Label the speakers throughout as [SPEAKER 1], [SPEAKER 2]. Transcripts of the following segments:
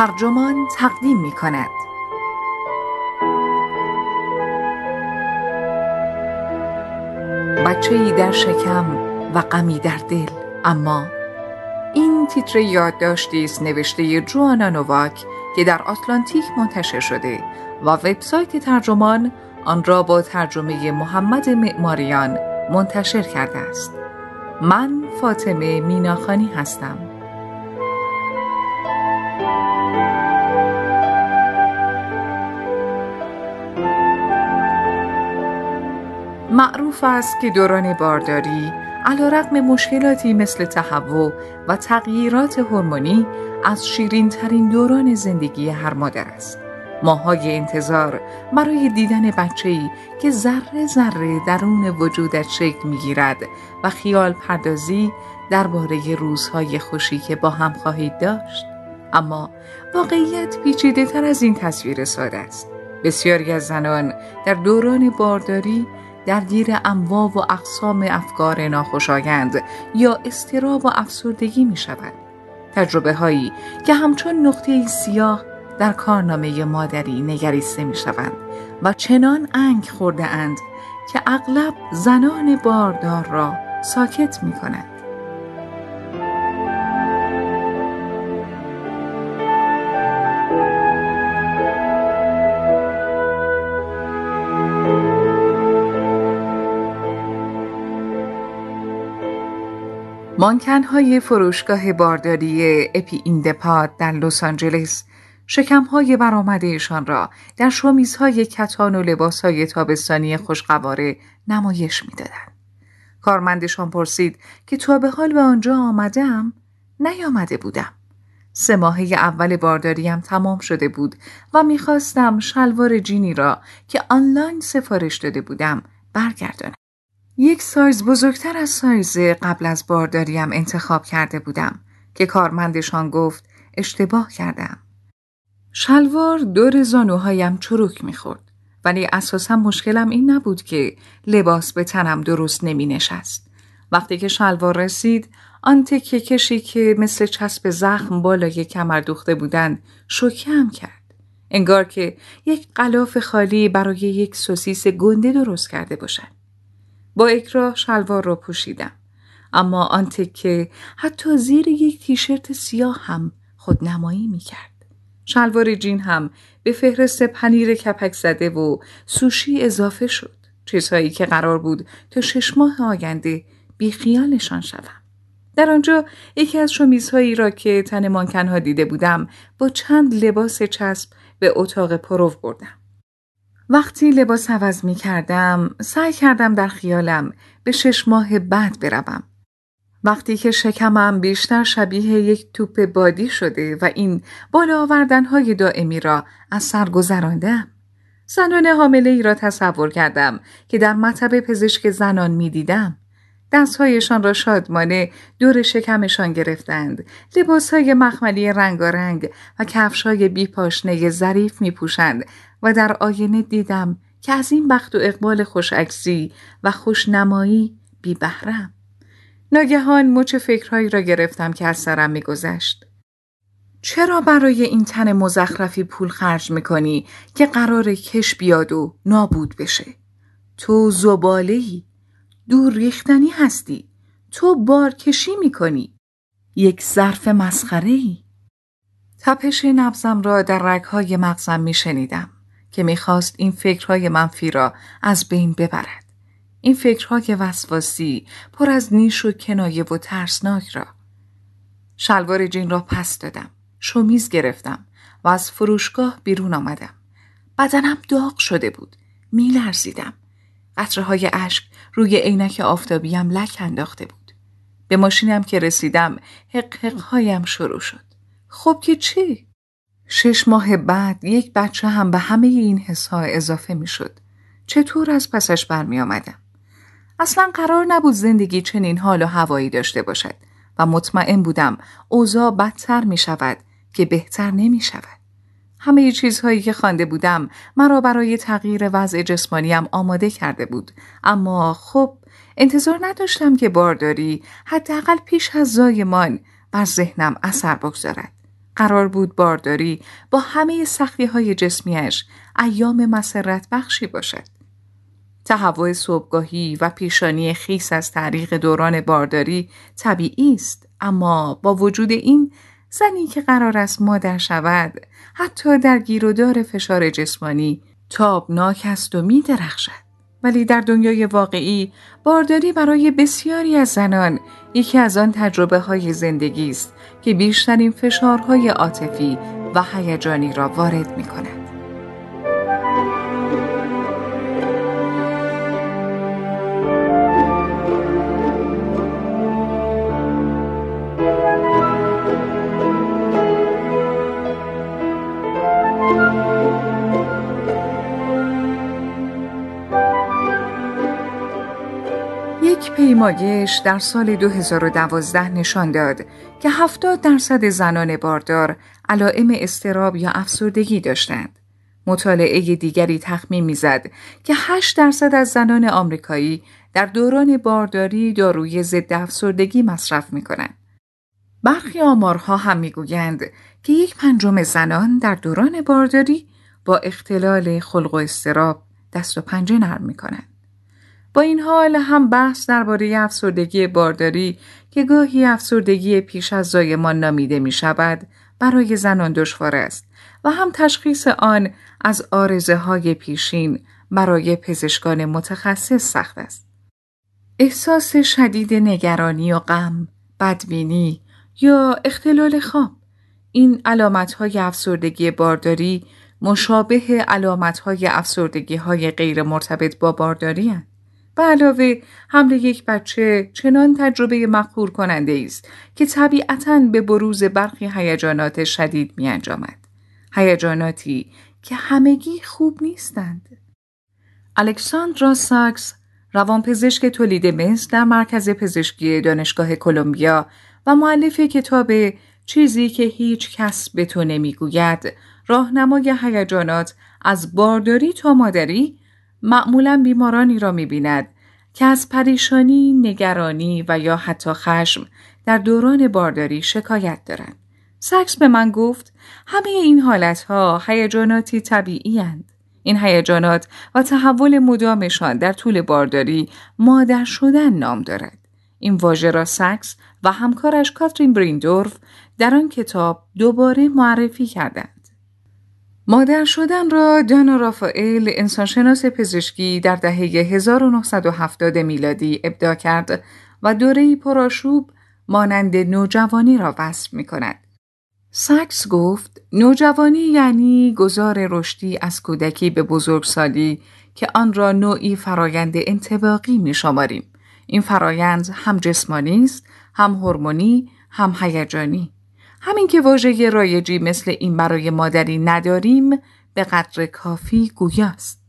[SPEAKER 1] ترجمان تقدیم می کند بچه ای در شکم و غمی در دل اما این تیتر یادداشتی است نوشته جوانا نوواک که در آتلانتیک منتشر شده و وبسایت ترجمان آن را با ترجمه محمد معماریان منتشر کرده است. من فاطمه میناخانی هستم. معروف است که دوران بارداری علا رقم مشکلاتی مثل تهوع و تغییرات هورمونی از شیرین ترین دوران زندگی هر مادر است. ماهای انتظار برای دیدن بچه‌ای که ذره ذره درون وجودت شکل می‌گیرد و خیال پردازی درباره روزهای خوشی که با هم خواهید داشت. اما واقعیت پیچیده تر از این تصویر ساده است. بسیاری از زنان در دوران بارداری درگیر انواع و اقسام افکار ناخوشایند یا استراب و افسردگی می شود. تجربه هایی که همچون نقطه سیاه در کارنامه مادری نگریسته می شوند و چنان انگ خورده اند که اغلب زنان باردار را ساکت می کند. مانکنهای فروشگاه بارداری اپی ایندپاد در لس آنجلس شکمهای برآمدهشان را در شومیزهای کتان و لباسهای تابستانی خوشقواره نمایش می‌دادند کارمندشان پرسید که تا به حال به آنجا آمدم نیامده بودم سه ماهه اول بارداریم تمام شده بود و می‌خواستم شلوار جینی را که آنلاین سفارش داده بودم برگردانم یک سایز بزرگتر از سایز قبل از بارداریم انتخاب کرده بودم که کارمندشان گفت اشتباه کردم. شلوار دور زانوهایم چروک می‌خورد ولی اساسا مشکلم این نبود که لباس به تنم درست نمی نشست. وقتی که شلوار رسید آن تکه کشی که مثل چسب زخم بالای کمر دوخته بودند شوکم کرد. انگار که یک قلاف خالی برای یک سوسیس گنده درست کرده باشد. با اکراه شلوار را پوشیدم. اما آن تکه حتی زیر یک تیشرت سیاه هم خودنمایی می کرد. شلوار جین هم به فهرست پنیر کپک زده و سوشی اضافه شد. چیزهایی که قرار بود تا شش ماه آینده بیخیالشان شوم. در آنجا یکی از شمیزهایی را که تن مانکنها دیده بودم با چند لباس چسب به اتاق پرو بردم. وقتی لباس عوض می کردم سعی کردم در خیالم به شش ماه بعد بروم. وقتی که شکمم بیشتر شبیه یک توپ بادی شده و این بالا آوردن های دائمی را از سر گذراندم. زنان حامله ای را تصور کردم که در مطب پزشک زنان می دیدم. دستهایشان را شادمانه دور شکمشان گرفتند. لباس های مخملی رنگارنگ و کفش های بیپاشنه ظریف می پوشند و در آینه دیدم که از این بخت و اقبال خوشعکسی و خوشنمایی بی بهرم. ناگهان مچ فکرهایی را گرفتم که از سرم میگذشت. چرا برای این تن مزخرفی پول خرج می‌کنی که قرار کش بیاد و نابود بشه؟ تو زبالهی، دور ریختنی هستی، تو بارکشی می‌کنی، یک ظرف مسخره ای. تپش نبزم را در رگهای مغزم میشنیدم. که می‌خواست این فکرهای منفی را از بین ببرد. این فکرهای وسواسی پر از نیش و کنایه و ترسناک را. شلوار جین را پس دادم. شومیز گرفتم و از فروشگاه بیرون آمدم. بدنم داغ شده بود. میلرزیدم. قطره های اشک روی عینک آفتابیم لک انداخته بود. به ماشینم که رسیدم حق حق هایم شروع شد. خب که چی؟ شش ماه بعد یک بچه هم به همه این حسها اضافه می شد. چطور از پسش برمی آمدم؟ اصلا قرار نبود زندگی چنین حال و هوایی داشته باشد و مطمئن بودم اوضاع بدتر می شود که بهتر نمی شود. همه چیزهایی که خوانده بودم مرا برای تغییر وضع جسمانیم آماده کرده بود اما خب انتظار نداشتم که بارداری حداقل پیش از زایمان بر ذهنم اثر بگذارد قرار بود بارداری با همه سختی های جسمیش ایام مسرت بخشی باشد. تهوع صبحگاهی و پیشانی خیس از طریق دوران بارداری طبیعی است اما با وجود این زنی که قرار است مادر شود حتی در گیرودار فشار جسمانی تابناک است و می درخشد. ولی در دنیای واقعی بارداری برای بسیاری از زنان یکی از آن تجربه های زندگی است که بیشترین فشارهای عاطفی و هیجانی را وارد می کند. یک پیمایش در سال 2012 نشان داد که 70 درصد زنان باردار علائم استراب یا افسردگی داشتند. مطالعه دیگری تخمین می‌زد که 8 درصد از زنان آمریکایی در دوران بارداری داروی ضد افسردگی مصرف می کنند. برخی آمارها هم می‌گویند که یک پنجم زنان در دوران بارداری با اختلال خلق و استراب دست و پنجه نرم می کنند. با این حال هم بحث درباره افسردگی بارداری که گاهی افسردگی پیش از زایمان نامیده می شود برای زنان دشوار است و هم تشخیص آن از آرزه های پیشین برای پزشکان متخصص سخت است. احساس شدید نگرانی و غم، بدبینی یا اختلال خواب این علامت های افسردگی بارداری مشابه علامت های افسردگی های غیر مرتبط با بارداری هست. به علاوه حمل یک بچه چنان تجربه مخور کننده است که طبیعتا به بروز برخی هیجانات شدید می انجامد. هیجاناتی که همگی خوب نیستند. الکساندرا ساکس روانپزشک تولید مصر در مرکز پزشکی دانشگاه کلمبیا و معلف کتاب چیزی که هیچ کس به تو نمی‌گوید راهنمای هیجانات از بارداری تا مادری معمولا بیمارانی را می بیند که از پریشانی، نگرانی و یا حتی خشم در دوران بارداری شکایت دارند. سکس به من گفت همه این حالتها هیجاناتی طبیعی هند. این هیجانات و تحول مدامشان در طول بارداری مادر شدن نام دارد. این واژه را سکس و همکارش کاترین بریندورف در آن کتاب دوباره معرفی کردند. مادر شدن را دانا رافائل انسانشناس پزشکی در دهه 1970 میلادی ابدا کرد و دوره پرآشوب مانند نوجوانی را وصف می کند. ساکس گفت نوجوانی یعنی گذار رشدی از کودکی به بزرگسالی که آن را نوعی فرایند انتباقی می شماریم. این فرایند هم جسمانی است، هم هورمونی، هم هیجانی. همین که واژه رایجی مثل این برای مادری نداریم به قدر کافی گویاست.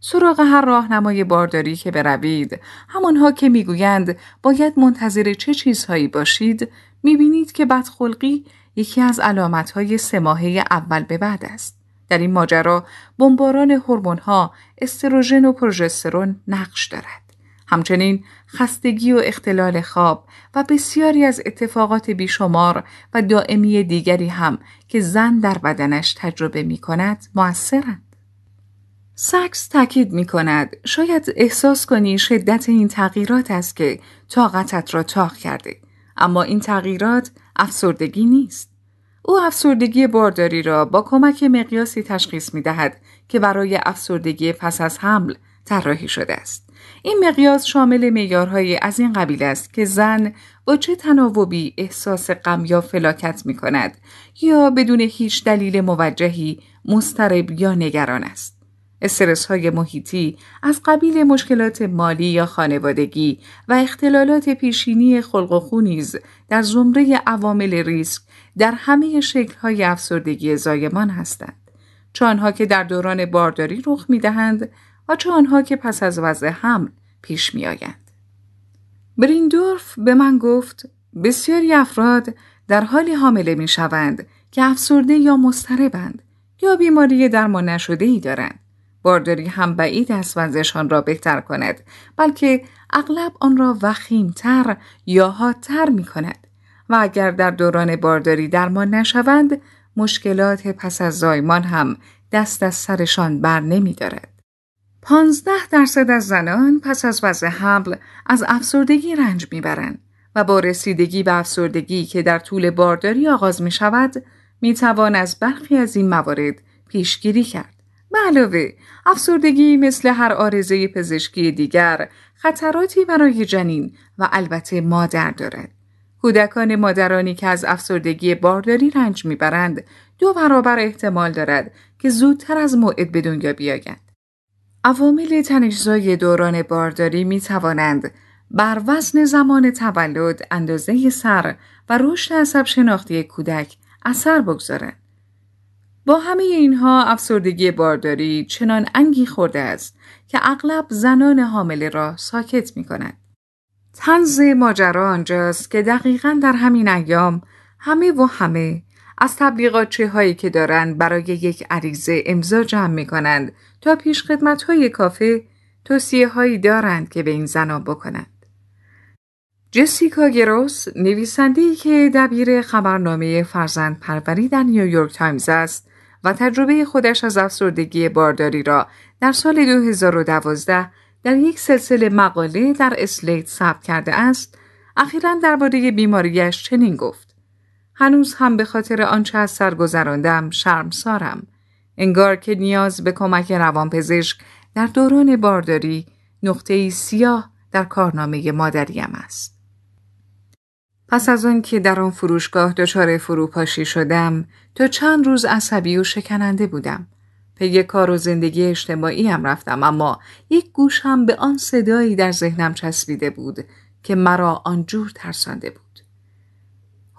[SPEAKER 1] سراغ هر راهنمای بارداری که بروید همانها که می‌گویند باید منتظر چه چیزهایی باشید می‌بینید که بدخلقی یکی از علامتهای سه ماهه اول به بعد است. در این ماجرا بمباران هورمون‌ها استروژن و پروژسترون نقش دارد. همچنین خستگی و اختلال خواب و بسیاری از اتفاقات بیشمار و دائمی دیگری هم که زن در بدنش تجربه می کند موثرند. سکس تاکید می کند شاید احساس کنی شدت این تغییرات است که طاقتت را تاق کرده اما این تغییرات افسردگی نیست. او افسردگی بارداری را با کمک مقیاسی تشخیص می دهد که برای افسردگی پس از حمل طراحی شده است. این مقیاس شامل معیارهایی از این قبیل است که زن با چه تناوبی احساس غم یا فلاکت می کند یا بدون هیچ دلیل موجهی مسترب یا نگران است. استرس های محیطی از قبیل مشکلات مالی یا خانوادگی و اختلالات پیشینی خلق و خو نیز در زمره عوامل ریسک در همه شکل های افسردگی زایمان هستند. چانها که در دوران بارداری رخ می دهند و چه آنها که پس از وضع حمل پیش می آیند. بریندورف به من گفت بسیاری افراد در حالی حامله می شوند که افسرده یا مضطربند یا بیماری درمان نشده ای دارند. بارداری هم بعید از وضعشان را بهتر کند بلکه اغلب آن را وخیمتر یا حادتر می کند. و اگر در دوران بارداری درمان نشوند مشکلات پس از زایمان هم دست از سرشان بر نمی دارد. پانزده درصد از زنان پس از وضع حمل از افسردگی رنج می‌برند و با رسیدگی به افسردگی که در طول بارداری آغاز می شود می توان از برخی از این موارد پیشگیری کرد. به علاوه افسردگی مثل هر آرزه پزشکی دیگر خطراتی برای جنین و البته مادر دارد. کودکان مادرانی که از افسردگی بارداری رنج می‌برند دو برابر احتمال دارد که زودتر از موعد به دنیا بیایند. عوامل تنشزای دوران بارداری می توانند بر وزن زمان تولد اندازه سر و رشد عصب شناختی کودک اثر بگذارند. با همه اینها افسردگی بارداری چنان انگی خورده است که اغلب زنان حامله را ساکت می کند. تنز ماجرا آنجاست که دقیقا در همین ایام همه و همه از تبلیغات هایی که دارند برای یک عریضه امضا جمع می کنند تا پیش خدمت های کافه توصیه هایی دارند که به این زنان بکنند. جسیکا گروس نویسنده که دبیر خبرنامه فرزند پروری در نیویورک تایمز است و تجربه خودش از افسردگی بارداری را در سال 2012 در یک سلسله مقاله در اسلیت ثبت کرده است اخیرا درباره بیماریش چنین گفت هنوز هم به خاطر آنچه از سر گذراندم شرمسارم انگار که نیاز به کمک روانپزشک در دوران بارداری نقطه سیاه در کارنامه مادریم است. پس از آن که در آن فروشگاه دچار فروپاشی شدم تا چند روز عصبی و شکننده بودم. پی کار و زندگی اجتماعی هم رفتم اما یک گوشم به آن صدایی در ذهنم چسبیده بود که مرا آنجور ترسانده بود.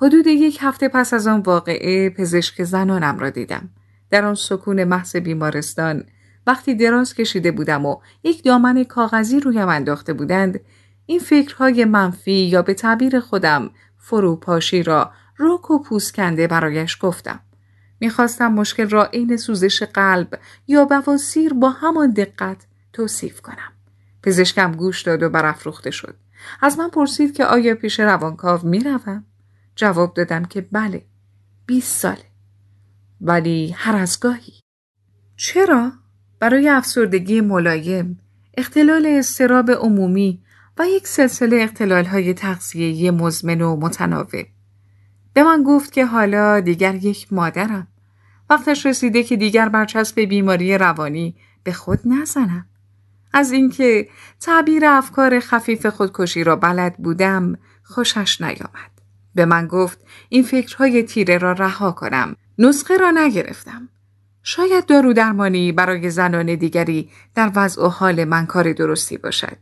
[SPEAKER 1] حدود یک هفته پس از آن واقعه پزشک زنانم را دیدم. در آن سکون محض بیمارستان وقتی دراز کشیده بودم و یک دامن کاغذی رویم انداخته بودند این فکرهای منفی یا به تعبیر خودم فروپاشی را روک و پوسکنده برایش گفتم. می‌خواستم مشکل را عین سوزش قلب یا بواسیر با همان دقت توصیف کنم. پزشکم گوش داد و برافروخته شد. از من پرسید که آیا پیش روانکاو می‌روم؟ جواب دادم که بله. 20 ساله. ولی هر از گاهی. چرا؟ برای افسردگی ملایم، اختلال استراب عمومی و یک سلسله اختلال های تغذیه مزمن و متناوب. به من گفت که حالا دیگر یک مادرم. وقتش رسیده که دیگر برچسب بیماری روانی به خود نزنم. از اینکه تعبیر افکار خفیف خودکشی را بلد بودم خوشش نیامد. به من گفت این فکرهای تیره را رها کنم. نسخه را نگرفتم. شاید دارو درمانی برای زنان دیگری در وضع و حال من کار درستی باشد.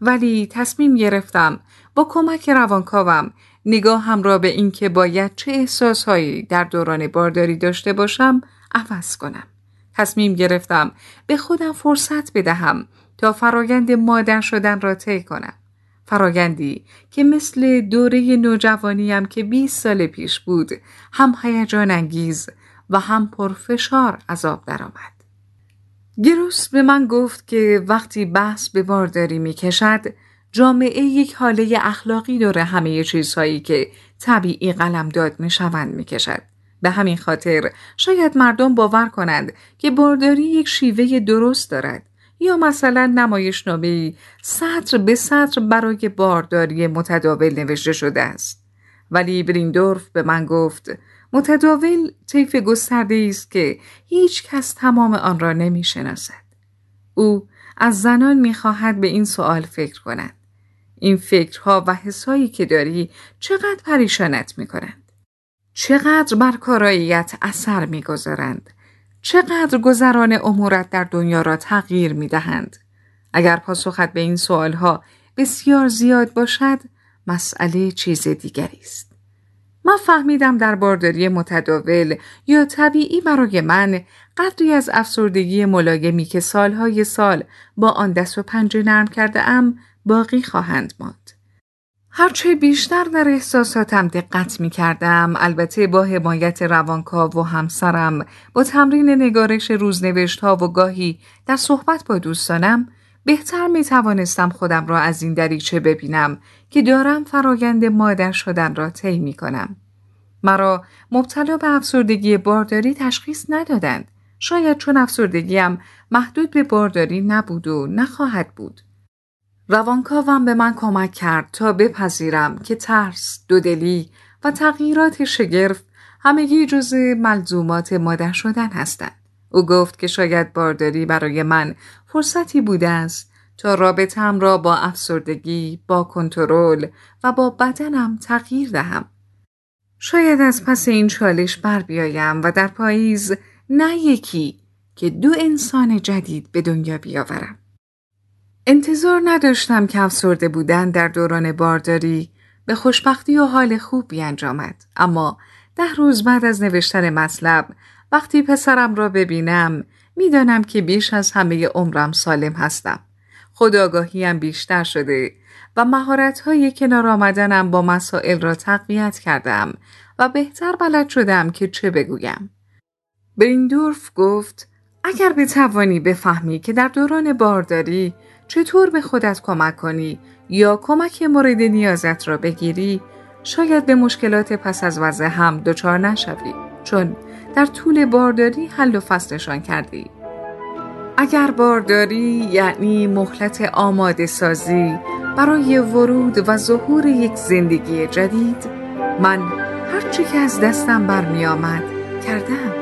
[SPEAKER 1] ولی تصمیم گرفتم با کمک روانکاوم نگاهم را به اینکه باید چه احساسهایی در دوران بارداری داشته باشم عوض کنم. تصمیم گرفتم به خودم فرصت بدهم تا فرایند مادر شدن را طی کنم. فرایندی که مثل دوره نوجوانیم که 20 سال پیش بود هم هیجان انگیز و هم پرفشار عذاب درآمد. گروس به من گفت که وقتی بحث به بارداری می کشد جامعه یک حاله اخلاقی دور همه چیزهایی که طبیعی قلم داد می شوند می کشد. به همین خاطر شاید مردم باور کنند که بارداری یک شیوه درست دارد یا مثلا نمایشنامه سطر به سطر برای بارداری متداول نوشته شده است. ولی بریندورف به من گفت متداول طیف گسترده است که هیچ کس تمام آن را نمی شناسد. او از زنان می خواهد به این سوال فکر کنند. این فکرها و حسایی که داری چقدر پریشانت می کنند؟ چقدر بر کاراییت اثر می گذارند؟ چقدر گذران امورت در دنیا را تغییر می دهند؟ اگر پاسخت به این سوالها بسیار زیاد باشد مسئله چیز دیگری است. من فهمیدم در بارداری متداول یا طبیعی برای من قدری از افسردگی ملایمی که سالهای سال با آن دست و پنجه نرم کرده ام باقی خواهند ماند. هرچه بیشتر در احساساتم دقت می کردم البته با حمایت روانکاو و همسرم با تمرین نگارش روزنوشت ها و گاهی در صحبت با دوستانم بهتر می توانستم خودم را از این دریچه ببینم که دارم فرایند مادر شدن را طی می کنم. مرا مبتلا به افسردگی بارداری تشخیص ندادند. شاید چون افسردگیم محدود به بارداری نبود و نخواهد بود. روانکاوم به من کمک کرد تا بپذیرم که ترس، دودلی و تغییرات شگرف همگی جز ملزومات مادر شدن هستند. او گفت که شاید بارداری برای من فرصتی بوده است تا رابطم را با افسردگی، با کنترل و با بدنم تغییر دهم. شاید از پس این چالش بر بیایم و در پاییز نه یکی که دو انسان جدید به دنیا بیاورم. انتظار نداشتم که افسرده بودن در دوران بارداری به خوشبختی و حال خوب بیانجامد اما ده روز بعد از نوشتن مطلب وقتی پسرم را ببینم می‌دانم که بیش از همه عمرم سالم هستم. خداگاهیم بیشتر شده و مهارت‌های کنار آمدنم با مسائل را تقویت کردم و بهتر بلد شدم که چه بگویم. بریندورف گفت اگر بتوانی بفهمی که در دوران بارداری چطور به خودت کمک کنی یا کمک مورد نیازت را بگیری شاید به مشکلات پس از وضع هم دچار نشوی چون در طول بارداری حل و فصلشان کردی. اگر بارداری یعنی مهلت آماده سازی برای ورود و ظهور یک زندگی جدید من هرچی که از دستم برمی آمد کردم.